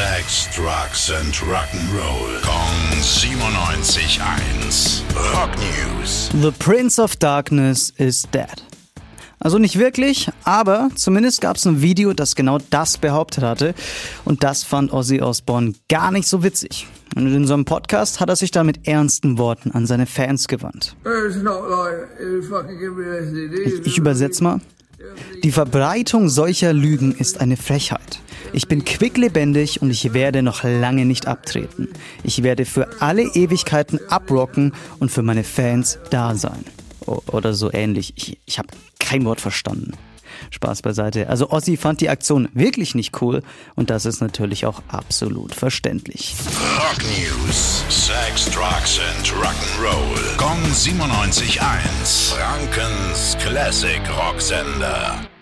Sex, Drugs and Rock'n'Roll. Kong 97.1. Rock News. The Prince of Darkness is dead. Also nicht wirklich, aber zumindest gab es ein Video, das genau das behauptet hatte. Und das fand Ozzy Osbourne gar nicht so witzig. Und in unserem Podcast hat er sich dann mit ernsten Worten an seine Fans gewandt. Ich, ich übersetze mal. Die Verbreitung solcher Lügen ist eine Frechheit. Ich bin quicklebendig und ich werde noch lange nicht abtreten. Ich werde für alle Ewigkeiten abrocken und für meine Fans da sein. O oder so ähnlich. Ich, ich habe kein Wort verstanden. Spaß beiseite. Also Ozzy fand die Aktion wirklich nicht cool und das ist natürlich auch absolut verständlich. Rock News. Sex, Drugs and Rock'n'Roll. Kong 97.1. Frankens Classic Rocksender.